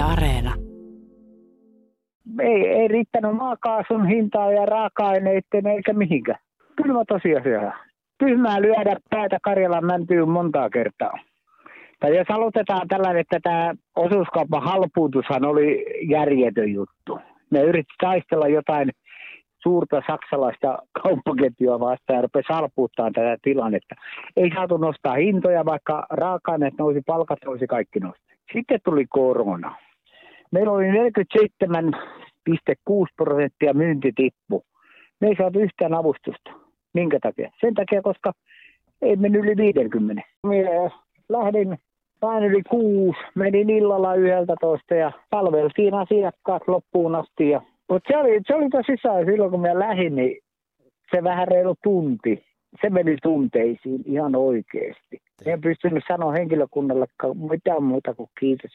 Areena. Ei, ei riittänyt maakaasun hintaa ja raaka-aineiden eikä mihinkään. Kylmä tosiasia. Tyhmää lyödä päätä Karjalan mäntyyn montaa kertaa. Tai jos aloitetaan tällainen, että tämä osuuskaupan halpuutushan oli järjetön juttu. Ne yritti taistella jotain suurta saksalaista kauppaketjua vastaan ja rupesi halpuuttaa tätä tilannetta. Ei saatu nostaa hintoja, vaikka raaka-aineet nousi, palkat nousi, kaikki nousi. Sitten tuli korona. Meillä oli 47,6 prosenttia myyntitippu. Me ei saatu yhtään avustusta. Minkä takia? Sen takia, koska ei mennyt yli 50. Minä lähdin vain yli kuusi, menin illalla yhdeltä toista ja palveltiin asiakkaat loppuun asti. Ja... Mutta se oli, se oli tosissaan silloin, kun minä lähdin, niin se vähän reilu tunti. Se meni tunteisiin ihan oikeasti. En pystynyt sanoa henkilökunnalle mitään muuta kuin kiitos